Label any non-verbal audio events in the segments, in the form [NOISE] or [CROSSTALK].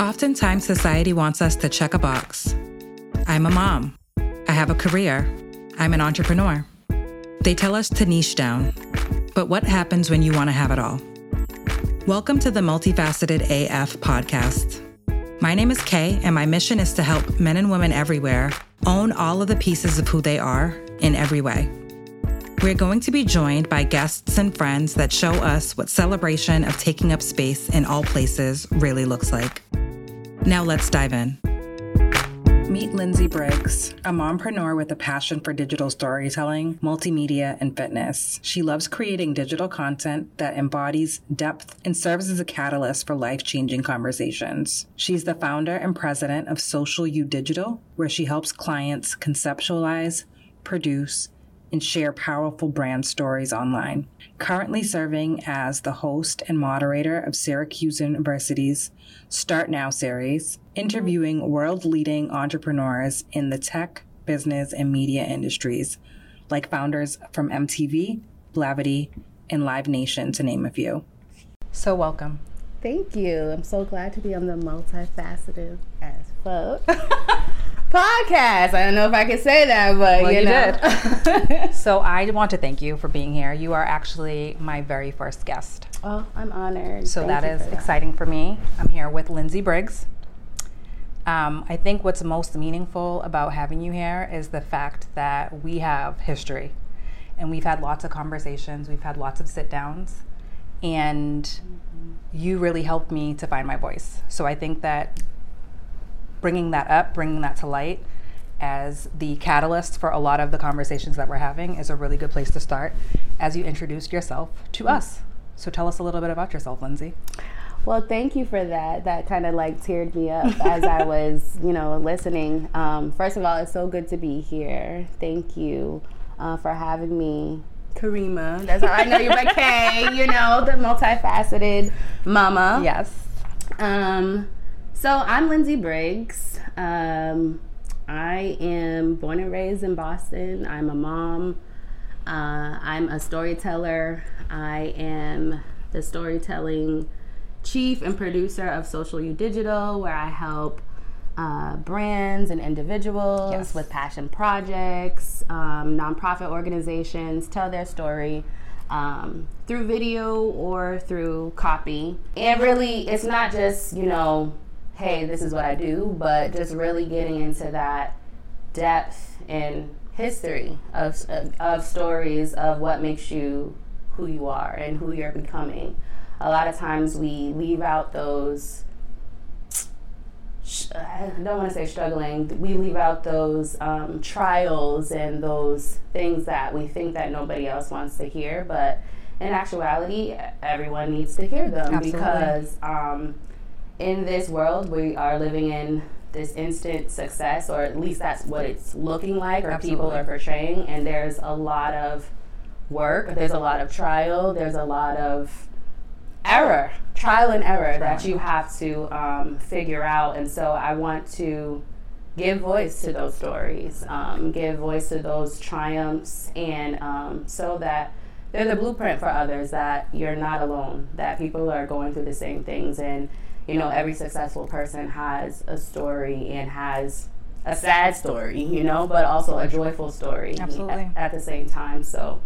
Oftentimes, society wants us to check a box. I'm a mom. I have a career. I'm an entrepreneur. They tell us to niche down. But what happens when you want to have it all? Welcome to the Multifaceted AF podcast. My name is Kae, and my mission is to help men and women everywhere own all of the pieces of who they are in every way. We're going to be joined by guests and friends that show us what celebration of taking up space in all places really looks like. Now let's dive in. Meet Lindsey Briggs, a mompreneur with a passion for digital storytelling, multimedia, and fitness. She loves creating digital content that embodies depth and serves as a catalyst for life changing conversations. She's the founder and president of Social U Digital, where she helps clients conceptualize, produce, and share powerful brand stories online. Currently serving as the host and moderator of Syracuse University's Start Now series, interviewing world leading entrepreneurs in the tech, business, and media industries, like founders from MTV, Blavity, and Live Nation, to name a few. So, welcome. Thank you. I'm so glad to be on the multifaceted as fuck [LAUGHS] podcast. I don't know if I can say that, but well, you, you know. did. [LAUGHS] so I want to thank you for being here. You are actually my very first guest. Oh, I'm honored. So thank that is exciting for me. I'm here with Lindsey Briggs. Um, I think what's most meaningful about having you here is the fact that we have history and we've had lots of conversations, we've had lots of sit downs, and mm-hmm. you really helped me to find my voice. So I think that bringing that up, bringing that to light as the catalyst for a lot of the conversations that we're having is a really good place to start as you introduce yourself to mm-hmm. us. So tell us a little bit about yourself, Lindsey. Well, thank you for that. That kind of like teared me up as I [LAUGHS] was, you know, listening. Um, first of all, it's so good to be here. Thank you uh, for having me. Karima, that's how I know you're my K, you know, the multifaceted mama. [LAUGHS] Yes. Um, so I'm Lindsey Briggs. Um, I am born and raised in Boston. I'm a mom. Uh, I'm a storyteller. I am the storytelling chief and producer of Social U Digital, where I help uh, brands and individuals yes. with passion projects, um, nonprofit organizations tell their story um, through video or through copy. And really, it's not just, you know, hey, this is what I do, but just really getting into that depth and history of, of stories of what makes you who you are and who you're becoming. A lot of times we leave out those. I don't want to say struggling. We leave out those um, trials and those things that we think that nobody else wants to hear, but in actuality, everyone needs to hear them Absolutely. because um, in this world, we are living in this instant success, or at least that's what it's looking like, or Absolutely. people are portraying. And there's a lot of work, there's a lot of trial, there's a lot of error, trial and error that you have to um, figure out. And so I want to give voice to those stories, um, give voice to those triumphs, and um, so that they're the blueprint for others that you're not alone, that people are going through the same things. And you know, every successful person has a story and has a sad story, you know, but also a joyful story Absolutely. At, at the same time. So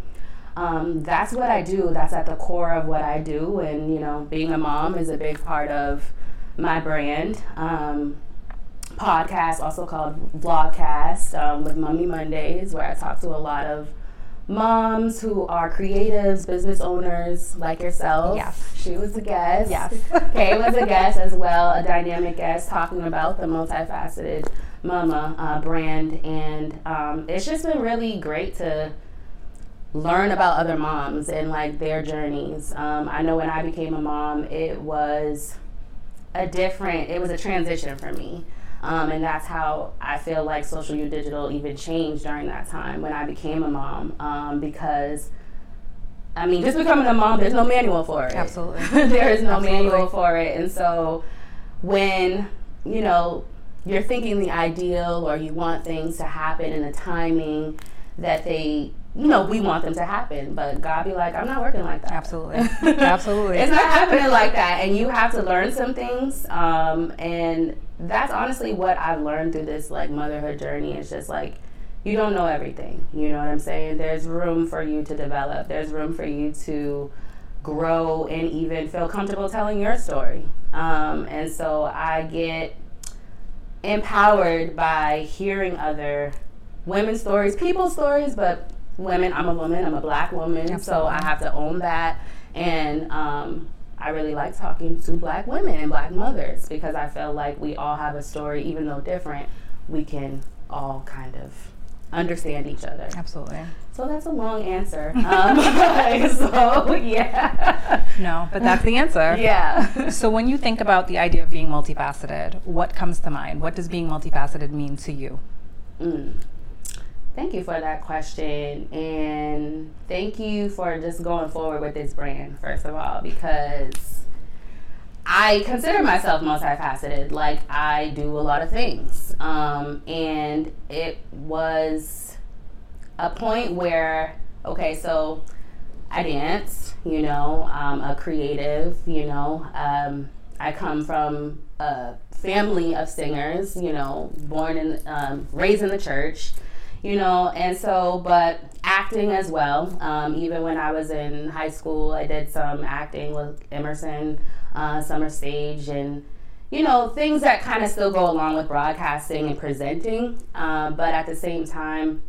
um, that's what I do. That's at the core of what I do. And, you know, being a mom is a big part of my brand. Um, podcast, also called Vlogcast, um, with Mommy Mondays, where I talk to a lot of moms who are creatives, business owners like yourself. Yes. She was a guest. Yes. [LAUGHS] Kae was a guest as well, a dynamic guest talking about the multifaceted mama uh, brand. And um, it's just been really great to learn about other moms and like their journeys. Um, I know when I became a mom, it was a different, it was a transition for me. Um, and that's how I feel like Social U Digital even changed during that time when I became a mom. Um, because, I mean, just becoming a mom, there's no manual for it. Absolutely. [LAUGHS] there is no Absolutely. manual for it. And so when, you know, you're thinking the ideal or you want things to happen in a timing that they you know, we want them to happen, but God be like, I'm not working like that. Absolutely. [LAUGHS] Absolutely. it's not happening like that. And you have to learn some things. Um, and that's honestly what I've learned through this like motherhood journey. It's just like, you don't know everything. You know what I'm saying? There's room for you to develop. There's room for you to grow and even feel comfortable telling your story. Um, and so I get empowered by hearing other women's stories, people's stories, but women. I'm a woman. I'm a black woman, Absolutely. so I have to own that. And um, I really like talking to black women and black mothers because I feel like we all have a story, even though different. We can all kind of understand each other. Absolutely. So that's a long answer. Um, [LAUGHS] [LAUGHS] so yeah. No, but that's the answer. [LAUGHS] yeah. So when you think about the idea of being multifaceted, what comes to mind? What does being multifaceted mean to you? Mm. Thank you for that question. And thank you for just going forward with this brand, first of all, because I consider myself multifaceted. Like, I do a lot of things. Um, and it was a point where, okay, so I dance, you know, I'm a creative, you know, um, I come from a family of singers, you know, born and um, raised in the church you know, and so, but acting as well. Um, even when I was in high school, I did some acting with Emerson uh, Summer Stage and, you know, things that kind of still go along with broadcasting and presenting. Um, but at the same time,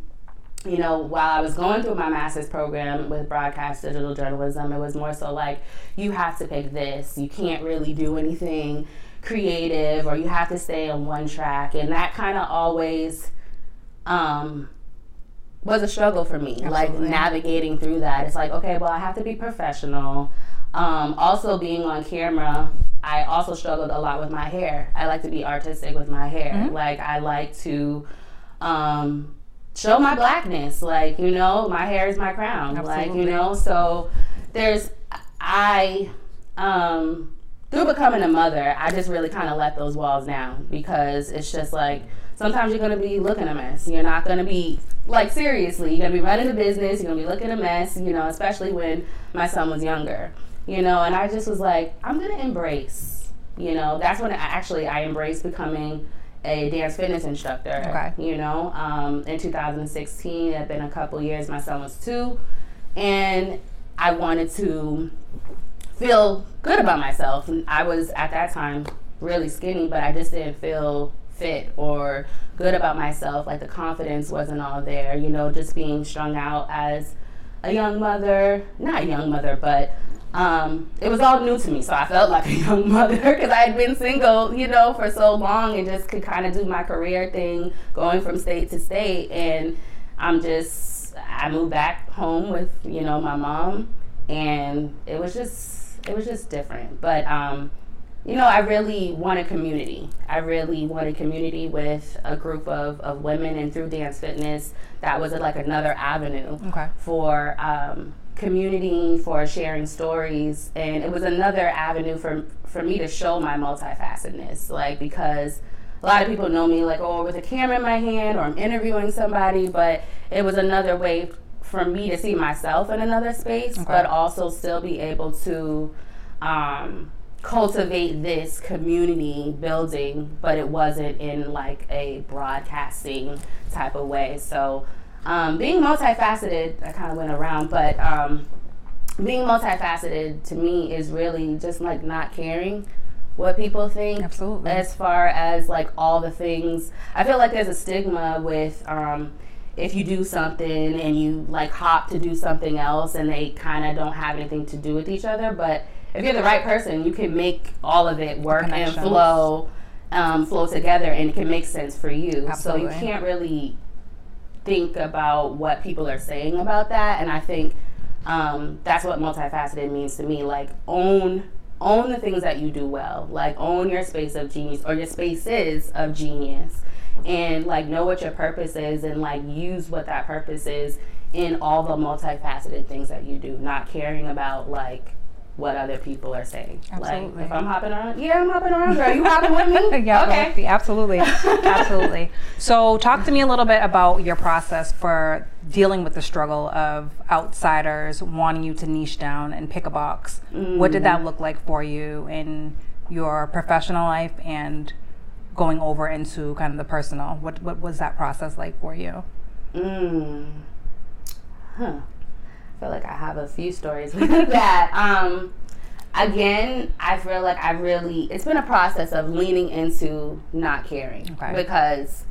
you know, while I was going through my master's program with broadcast digital journalism, it was more so like, you have to pick this. You can't really do anything creative or you have to stay on one track. And that kind of always um, was a struggle for me, Absolutely. like navigating through that. It's like, okay, well, I have to be professional. Um, also, being on camera, I also struggled a lot with my hair. I like to be artistic with my hair. Mm-hmm. Like, I like to um, show my blackness. Like, you know, my hair is my crown. Absolutely. Like, you know, so there's, I, um, through becoming a mother, I just really kind of let those walls down because it's just like, sometimes you're gonna be looking a mess. You're not gonna be like seriously. You're gonna be running a business. You're gonna be looking a mess. You know, especially when my son was younger. You know, and I just was like, I'm gonna embrace. You know, that's when I, actually I embraced becoming a dance fitness instructor. Okay. You know, um, in 2016, it had been a couple years. My son was two, and I wanted to feel good about myself. And I was at that time really skinny, but I just didn't feel fit or good about myself. Like the confidence wasn't all there, you know, just being strung out as a young mother, not a young mother, but um, it was all new to me. So I felt like a [LAUGHS] young mother because I had been single, you know, for so long and just could kind of do my career thing going from state to state. And I'm just, I moved back home with, you know, my mom and it was just, it was just different. But, um, you know, I really wanted community. I really wanted community with a group of, of women, and through dance fitness, that was like another avenue okay. for um, community, for sharing stories, and it was another avenue for for me to show my multifacetedness. Like because a lot of people know me like oh with a camera in my hand or I'm interviewing somebody, but it was another way for me to see myself in another space, okay. but also still be able to. Um, cultivate this community building, but it wasn't in like a broadcasting type of way. So um, being multifaceted, I kind of went around, but um, being multifaceted to me is really just like not caring what people think. Absolutely. As far as like all the things, I feel like there's a stigma with. Um, if you do something and you like hop to do something else and they kind of don't have anything to do with each other but if you're the right person, you can make all of it work and flow, um, flow together, and it can make sense for you. Absolutely. So you can't really think about what people are saying about that. And I think um, that's what multifaceted means to me. Like own own the things that you do well. Like own your space of genius or your spaces of genius. And like know what your purpose is and like use what that purpose is in all the multifaceted things that you do. Not caring about like what other people are saying. Absolutely. Like if I'm hopping around, yeah, I'm hopping around, girl. You hopping with me? [LAUGHS] yeah, okay. absolutely, [LAUGHS] absolutely. So, talk to me a little bit about your process for dealing with the struggle of outsiders wanting you to niche down and pick a box. Mm. What did that look like for you in your professional life and going over into kind of the personal? What what was that process like for you? Mm. Huh feel like I have a few stories [LAUGHS] like that. Um, again, I feel like I really, it's been a process of leaning into not caring. Okay. Because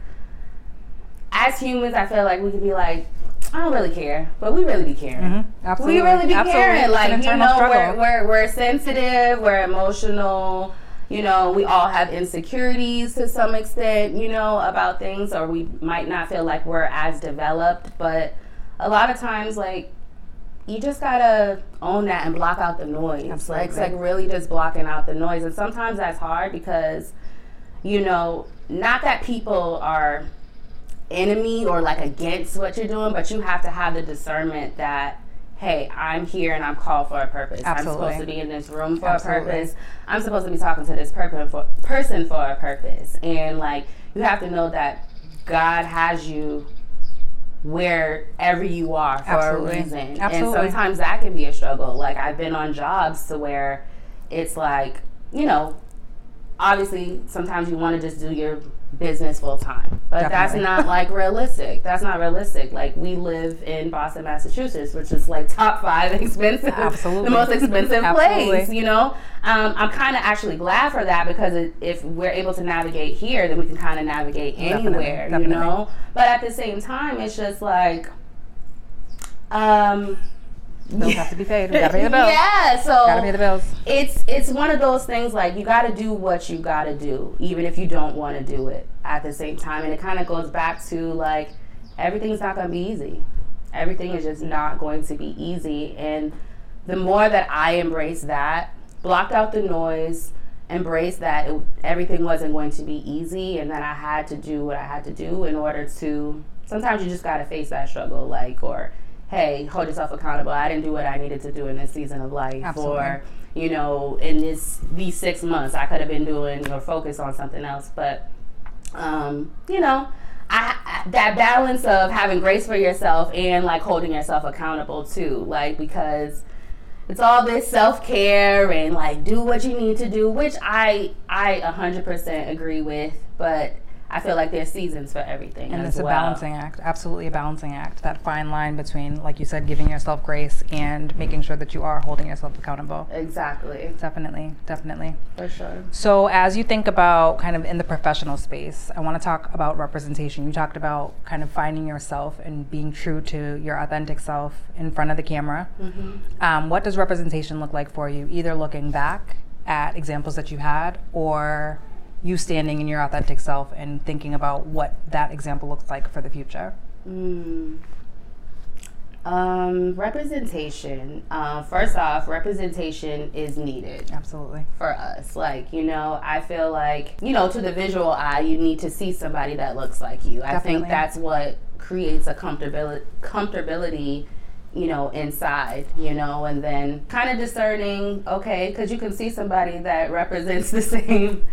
as humans, I feel like we could be like, I don't really care, but we really be caring. Mm-hmm. Absolutely. We really be Absolutely. caring. Like, you know, we're, we're, we're sensitive, we're emotional. You know, we all have insecurities to some extent, you know, about things, or we might not feel like we're as developed. But a lot of times, like, you just gotta own that and block out the noise. Absolutely. It's like really just blocking out the noise. And sometimes that's hard because, you know, not that people are enemy or like against what you're doing, but you have to have the discernment that hey, I'm here and I'm called for a purpose. Absolutely. I'm supposed to be in this room for Absolutely. a purpose. I'm supposed to be talking to this person for, person for a purpose. And like you have to know that God has you wherever you are for Absolutely. a reason. Absolutely. And sometimes that can be a struggle. Like I've been on jobs to where it's like, you know, obviously sometimes you want to just do your business full time. But Definitely. that's not like realistic. That's not realistic. Like we live in Boston, Massachusetts, which is like top five [LAUGHS] expensive, Absolutely. the most expensive place. You know, um, I'm kind of actually glad for that because it, if we're able to navigate here, then we can kind of navigate anywhere. Definitely. You know, but at the same time, it's just like. Um, bills have to be paid. We gotta pay the bills. [LAUGHS] Yeah, so gotta pay the bills. It's it's one of those things like you gotta do what you gotta do, even if you don't want to do it at the same time. And it kind of goes back to like everything's not gonna be easy. Everything is just not going to be easy. And the more that I embrace that, blocked out the noise, embrace that it, everything wasn't going to be easy, and that I had to do what I had to do in order to. Sometimes you just gotta face that struggle, like or hey, hold yourself accountable. I didn't do what I needed to do in this season of life, Absolutely. or you know, in this these six months, I could have been doing or focus on something else. But um, you know, I, I, that balance of having grace for yourself and like holding yourself accountable too, like because it's all this self care and like do what you need to do, which I I 100% agree with, but I feel like there's seasons for everything. And it's well. a balancing act, absolutely a balancing act. That fine line between, like you said, giving yourself grace and making sure that you are holding yourself accountable. Exactly. Definitely, definitely. For sure. So, as you think about kind of in the professional space, I want to talk about representation. You talked about kind of finding yourself and being true to your authentic self in front of the camera. Mm-hmm. Um, what does representation look like for you? Either looking back at examples that you had or you standing in your authentic self and thinking about what that example looks like for the future? Mm. Um, representation. Uh, first off, representation is needed. Absolutely. For us. Like, you know, I feel like, you know, to the visual eye, you need to see somebody that looks like you. Definitely. I think that's what creates a comfortability, comfortability you know, inside, you know, and then kind of discerning, okay, because you can see somebody that represents [LAUGHS] the same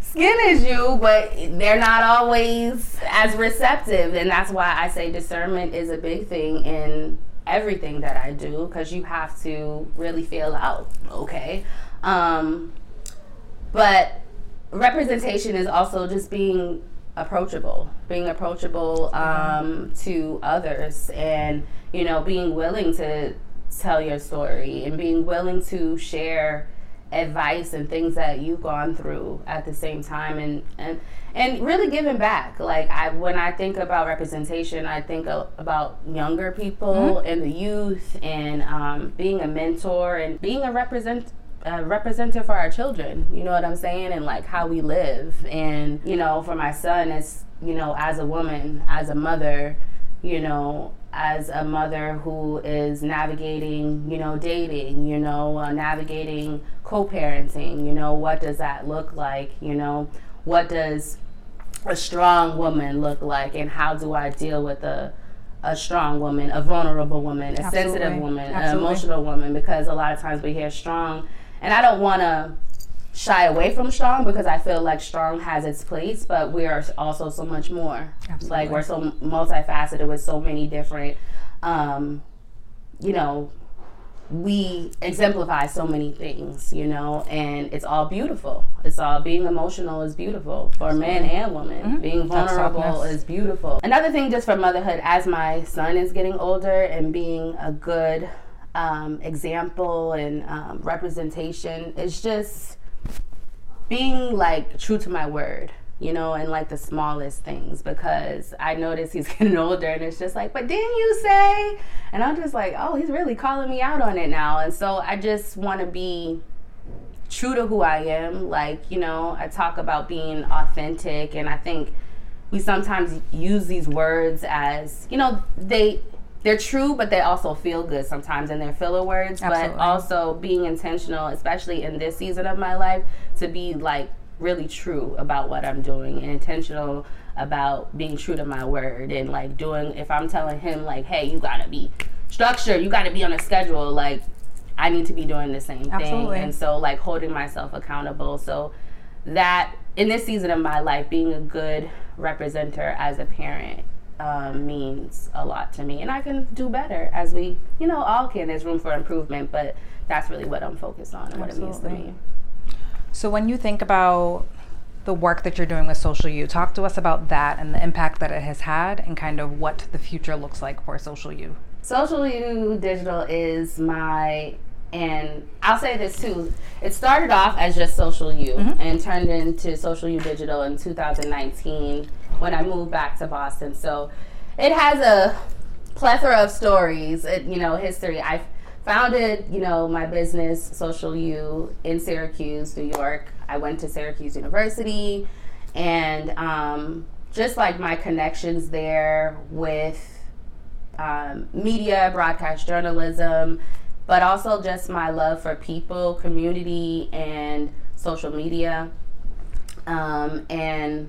skin as you, but they're not always as receptive. And that's why I say discernment is a big thing in everything that I do because you have to really feel out, okay? Um, but representation is also just being approachable, being approachable um, to others, and you know, being willing to tell your story and being willing to share advice and things that you've gone through at the same time and and and really giving back like i when i think about representation i think about younger people mm-hmm. and the youth and um, being a mentor and being a represent a representative for our children you know what i'm saying and like how we live and you know for my son it's you know as a woman as a mother you know as a mother who is navigating, you know, dating, you know, uh, navigating co-parenting, you know, what does that look like? You know, what does a strong woman look like and how do I deal with a a strong woman, a vulnerable woman, a Absolutely. sensitive woman, an emotional woman because a lot of times we hear strong and I don't want to shy away from strong because I feel like strong has its place, but we are also so much more. Absolutely. Like we're so multifaceted with so many different, um, you know, we exemplify so many things, you know, and it's all beautiful. It's all being emotional is beautiful for men and women. Being vulnerable is beautiful. Another thing, just for motherhood, as my son is getting older and being a good um, example and um, representation, it's just being like true to my word, you know, and like the smallest things because I notice he's [LAUGHS] getting older and it's just like, but didn't you say? And I'm just like, oh, he's really calling me out on it now. And so I just want to be true to who I am. Like, you know, I talk about being authentic and I think we sometimes use these words as, you know, they they're true, but they also feel good sometimes and they're filler words. Absolutely. But also being intentional, especially in this season of my life, to be like really true about what I'm doing and intentional about being true to my word and like doing if I'm telling him like, hey, you gotta be structured, you gotta be on a schedule, like I need to be doing the same Absolutely. thing. And so like holding myself accountable. So that in this season of my life, being a good representer as a parent um, means a lot to me. And I can do better as we, you know, all can. There's room for improvement, but that's really what I'm focused on and what it means to me. So when you think about the work that you're doing with Social U, talk to us about that and the impact that it has had and kind of what the future looks like for Social U. Social U Digital is my, and I'll say this too. It started off as just Social U and turned into Social U Digital in 2019 when I moved back to Boston. So it has a plethora of stories, you know, history. I founded, you know, my business, Social U, in Syracuse, New York. I went to Syracuse University and um, just like my connections there with um, media, broadcast journalism, but also just my love for people, community, and social media. Um, and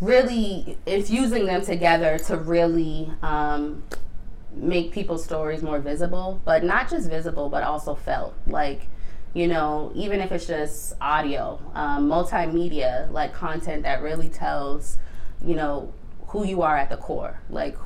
really infusing them together to really um, make people's stories more visible, but not just visible, but also felt. Like, you know, even if it's just audio, um, multimedia, like content that really tells, you know, who you are at the core. Like,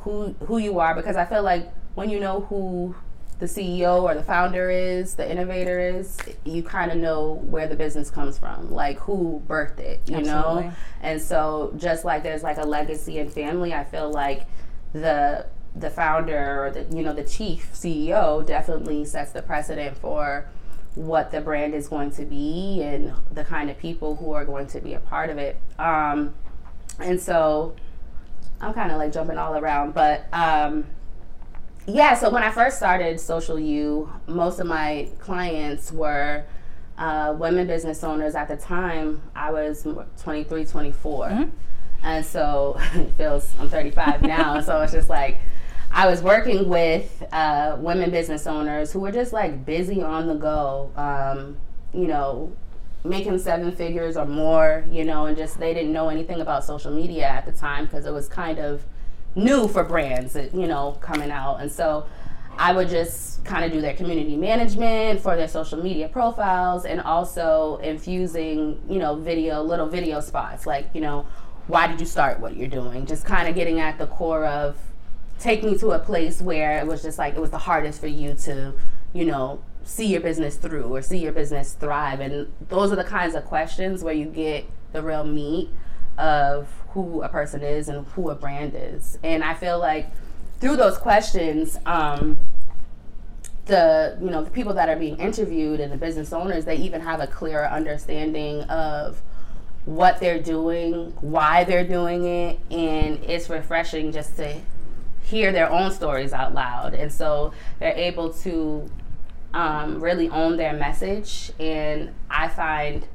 who who you are because I feel like when you know who the CEO or the founder is, the innovator is, you kind of know where the business comes from, like who birthed it, you Absolutely. know? And so just like there's like a legacy and family, I feel like the the founder or the you know the chief CEO definitely sets the precedent for what the brand is going to be and the kind of people who are going to be a part of it. Um, and so I'm kind of like jumping all around, but um, yeah. So when I first started Social U, most of my clients were uh, women business owners. At the time, I was 23, 24, and so [LAUGHS] it feels I'm 35 now. so it's just like I was working with uh, women business owners who were just like busy on the go. Um, you know, making seven figures or more, you know, and just they didn't know anything about social media at the time because it was kind of new for brands, it- you know, coming out. And so I would just kind of do their community management for their social media profiles and also infusing, you know, video, little video spots like, you know, why did you start what you're doing? Just kind of getting at the core of take me to a place where it was just like it was the hardest for you to, you know, see your business through or see your business thrive. And those are the kinds of questions where you get the real meat of who a person is and who a brand is. And I feel like through those questions, um, the you know the people that are being interviewed and the business owners, they even have a clearer understanding of what they're doing, why they're doing it, and it's refreshing just to hear their own stories out loud. And so they're able to um, really own their message. And I find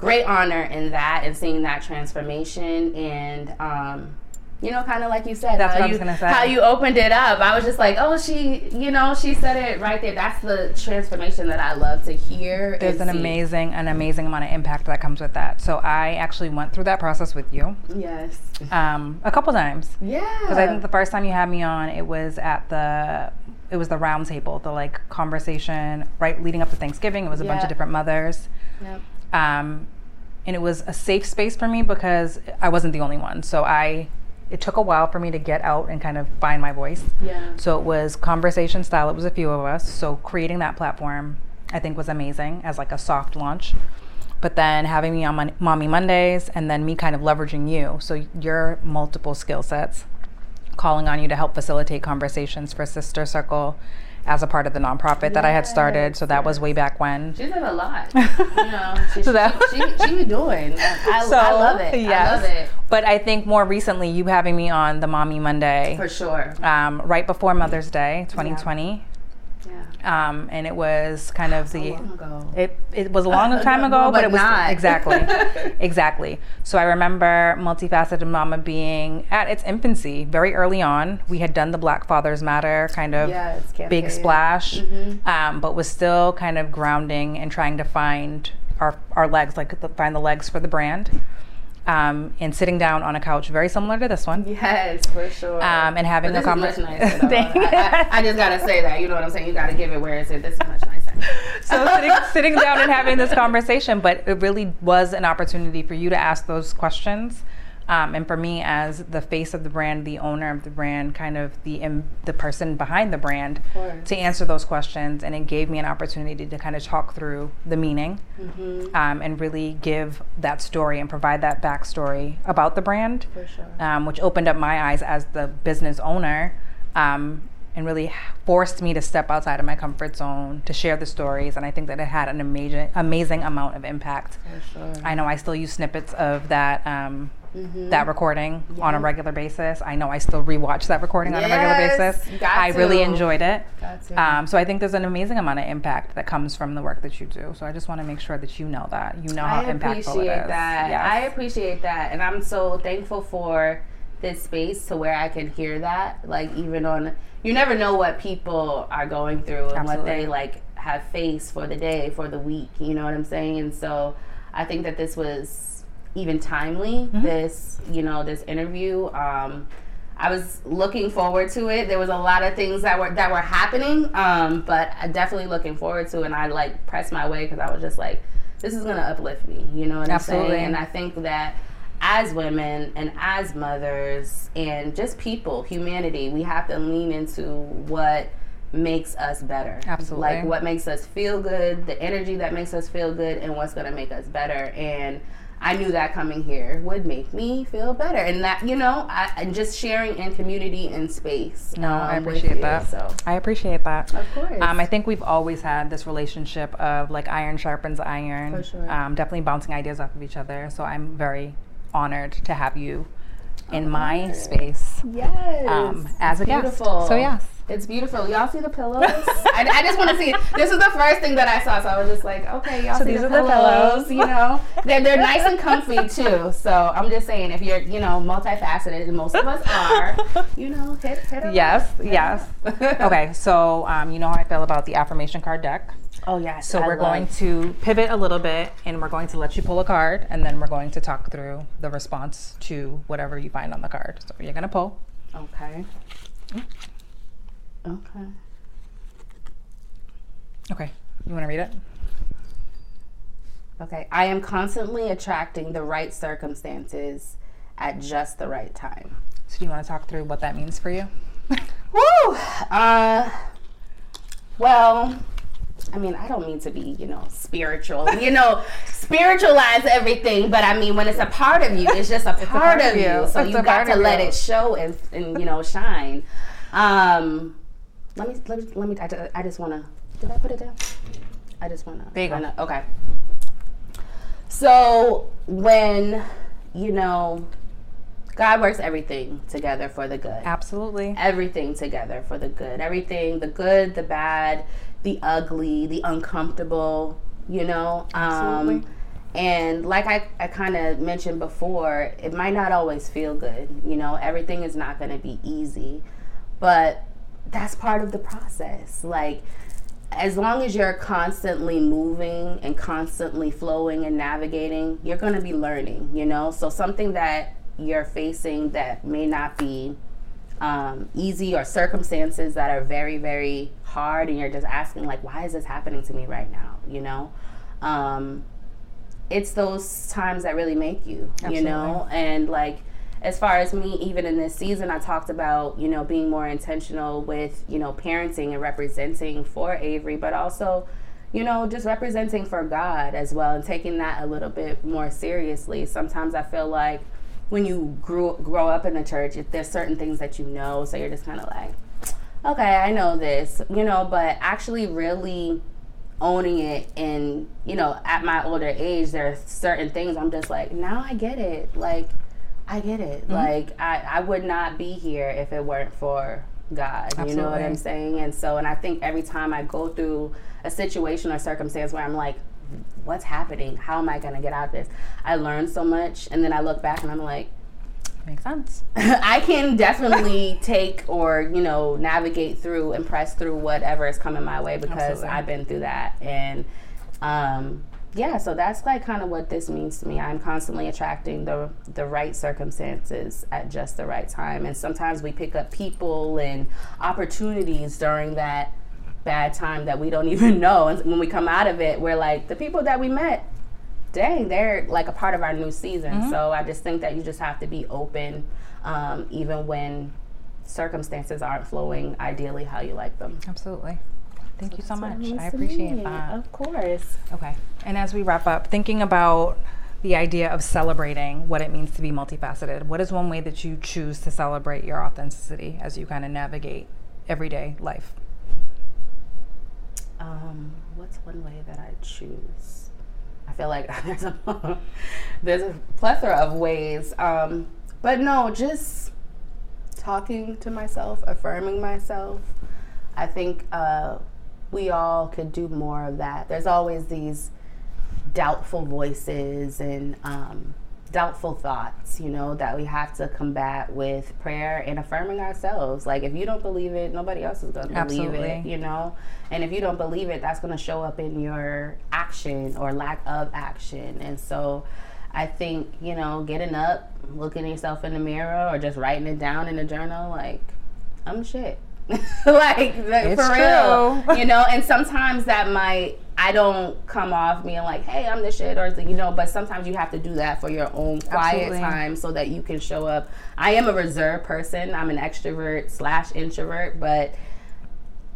great honor in that and seeing that transformation. And um, you know, kind of like you said, That's how what I you, was gonna say. how you opened it up. I was just like, oh, she, you know, she said it right there. That's the transformation that I love to hear. There's an see. amazing, an amazing amount of impact that comes with that. So I actually went through that process with you Yes. um, a couple times. Yeah. Because I think the first time you had me on, it was at the it was the round table, the like conversation right leading up to Thanksgiving. It was a bunch of different mothers, Yep. Um, and it was a safe space for me because I wasn't the only one. So I it took a while for me to get out and kind of find my voice. Yeah. So it was conversation style. It was a few of us. So creating that platform, I think, was amazing as like a soft launch. But then having me on Mon- Mommy Mondays and then me kind of leveraging you. So your multiple skill sets, calling on you to help facilitate conversations for Sister Circle as a part of the nonprofit that I had started. So that was way back when. She did a lot. [LAUGHS] You know, she, So that- she, she, she be doing. I, So, I love it. I yes. love it. But I think more recently, you having me on the Mommy Monday, For sure. um, right before Mother's Day, 2020. Yeah. Um, and it was kind of the long ago. it it was a long [LAUGHS] time ago, but, but it was not. exactly [LAUGHS] exactly. So I remember multifaceted mama being at its infancy, very early on. We had done the Black Fathers Matter kind of big splash, Mm-hmm. um, but was still kind of grounding and trying to find our our legs, like the- find the legs for the brand. Um, and sitting down on a couch very similar to this one. Yes, for sure. Um, and having a this is conver- much nicer. though. Thank [LAUGHS] you. I, I, I just gotta say that. You know what I'm saying? You gotta give it where it's at. This is much nicer. so sitting, sitting down and having this conversation, but it really was an opportunity for you to ask those questions. Um, and for me, as the face of the brand, the owner of the brand, kind of the im- the person behind the brand, to answer those questions, and it gave me an opportunity to kind of talk through the meaning, Mm-hmm. um, and really give that story and provide that backstory about the brand For sure. um, which opened up my eyes as the business owner um, and really forced me to step outside of my comfort zone to share the stories. And I think that it had an amazing, amazing amount of impact. For sure. I know I still use snippets of that. Um, Mm-hmm. that recording on a regular basis. I know I still rewatch that recording on a regular basis. I really enjoyed it. Um, so I think there's an amazing amount of impact that comes from the work that you do. So I just want to make sure that you know that. You know how I impactful it appreciate that. Yes. I appreciate that, and I'm so thankful for this space to where I can hear that. Like even on, you never know what people are going through and what they like have faced for the day, for the week. You know what I'm saying? And so I think that this was even timely. Mm-hmm. This, you know, this interview. Um, I was looking forward to it. There was a lot of things that were that were happening, um, but I definitely looking forward to. it. And I like pressed my way because I was just like, this is gonna uplift me. You know what Absolutely. I'm saying? And I think that as women and as mothers and just people, humanity, we have to lean into what makes us better. Absolutely. Like what makes us feel good, the energy that makes us feel good, and what's gonna make us better. And I knew that coming here would make me feel better, and that you know, I, and just sharing in community and space. No, I um, with appreciate you, that. So I appreciate that. of course, Um, I think we've always had this relationship of like iron sharpens iron. For sure. Um, definitely bouncing ideas off of each other. So I'm very honored to have you in my Honored. space yes, um, as a It's guest. beautiful. So yes. It's beautiful. Y'all see the pillows? I, I just want to see. This is the first thing that I saw, so I was just like, okay, y'all So see these the are the pillows. pillows. You know, they're they're nice and comfy too. So I'm just saying, if you're you know multifaceted, and most of us are, you know, hit hit. Yes, lick. yes. [LAUGHS] okay, so um, you know how I feel about the affirmation card deck. Oh yes. So I we're love- going to pivot a little bit and we're going to let you pull a card and then we're going to talk through the response to whatever you find on the card. So you're going to pull. Okay. Okay. Okay. You want to read it? Okay. I am constantly attracting the right circumstances at just the right time. So do you want to talk through what that means for you? [LAUGHS] Woo! Uh, well, I mean, I don't mean to be, you know, spiritual, you know, spiritualize everything, but I mean, when it's a part of you, it's just a part, of you. So It's you a got to let you. it show and, and, you know, shine. Um, let me, let me, let me, I, I just want to, did I put it down? I just want to. There you go. Okay. So when, you know, God works everything together for the good Absolutely. everything together for the good. Everything, the good, the bad, the ugly, the uncomfortable, you know? Um, Absolutely. and like I, I kind of mentioned before, it might not always feel good. You know, everything is not going to be easy, but that's part of the process. Like, as long as you're constantly moving and constantly flowing and navigating, you're going to be learning, you know? So, something that you're facing that may not be um, easy or circumstances that are very, very hard, and you're just asking, like, why is this happening to me right now, you know? Um, it's those times that really make you, Absolutely. you know? And like, as far as me, even in this season, I talked about, you know, being more intentional with, you know, parenting and representing for Avery, but also, you know, just representing for God as well and taking that a little bit more seriously. Sometimes I feel like when you grew, grow up in the church, there's certain things that you know, so you're just kind of like, okay, I know this, you know, but actually really owning it and you know at my older age there are certain things i'm just like now i get it like i get it mm-hmm. like I, I would not be here if it weren't for god Absolutely. you know what i'm saying and so and i think every time i go through a situation or circumstance where i'm like what's happening how am i going to get out of this i learned so much and then i look back and i'm like Makes sense. [LAUGHS] I can definitely [LAUGHS] take or, you know, navigate through and press through whatever is coming my way because Absolutely. I've been through that. And um, yeah, so that's like kind of what this means to me. I'm constantly attracting the the right circumstances at just the right time. And sometimes we pick up people and opportunities during that bad time that we don't [LAUGHS] even know. And when we come out of it, we're like, the people that we met dang, they're like a part of our new season. Mm-hmm. So I just think that you just have to be open, um, even when circumstances aren't flowing ideally how you like them. Absolutely. Thank so you so much. I appreciate that. Of course. Okay. And as we wrap up, thinking about the idea of celebrating what it means to be multifaceted, what is one way that you choose to celebrate your authenticity as you kind of navigate everyday life? Um, what's one way that I choose? I feel like [LAUGHS] there's a there's a plethora of ways. Um, but no, just talking to myself, affirming myself. I think uh, we all could do more of that. There's always these doubtful voices and um, doubtful thoughts, you know, that we have to combat with prayer and affirming ourselves. Like if you don't believe it, nobody else is going to believe it, you know? And if you don't believe it, that's going to show up in your action or lack of action. And so I think, you know, getting up, looking yourself in the mirror or just writing it down in a journal like I'm shit. [LAUGHS] like, for real. you know, and sometimes that might I don't come off being like, hey, I'm the shit, or you know, but sometimes you have to do that for your own quiet Absolutely. time so that you can show up. I am a reserved person. I'm an extrovert slash introvert, but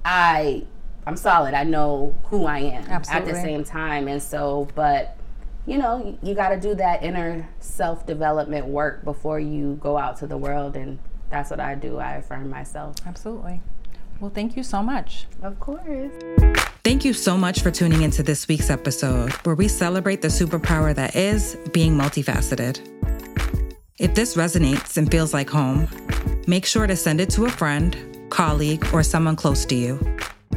I I'm solid. I know who I am Absolutely. at the same time, and so, but you know, you got to do that inner self development work before you go out to the world, and that's what I do. I affirm myself. Absolutely. Well, thank you so much. Of course. Thank you so much for tuning into this week's episode where we celebrate the superpower that is being multifaceted. If this resonates and feels like home, make sure to send it to a friend, colleague, or someone close to you,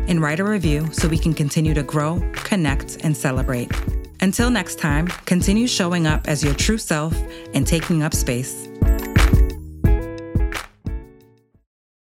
and write a review so we can continue to grow, connect, and celebrate. Until next time, continue showing up as your true self and taking up space.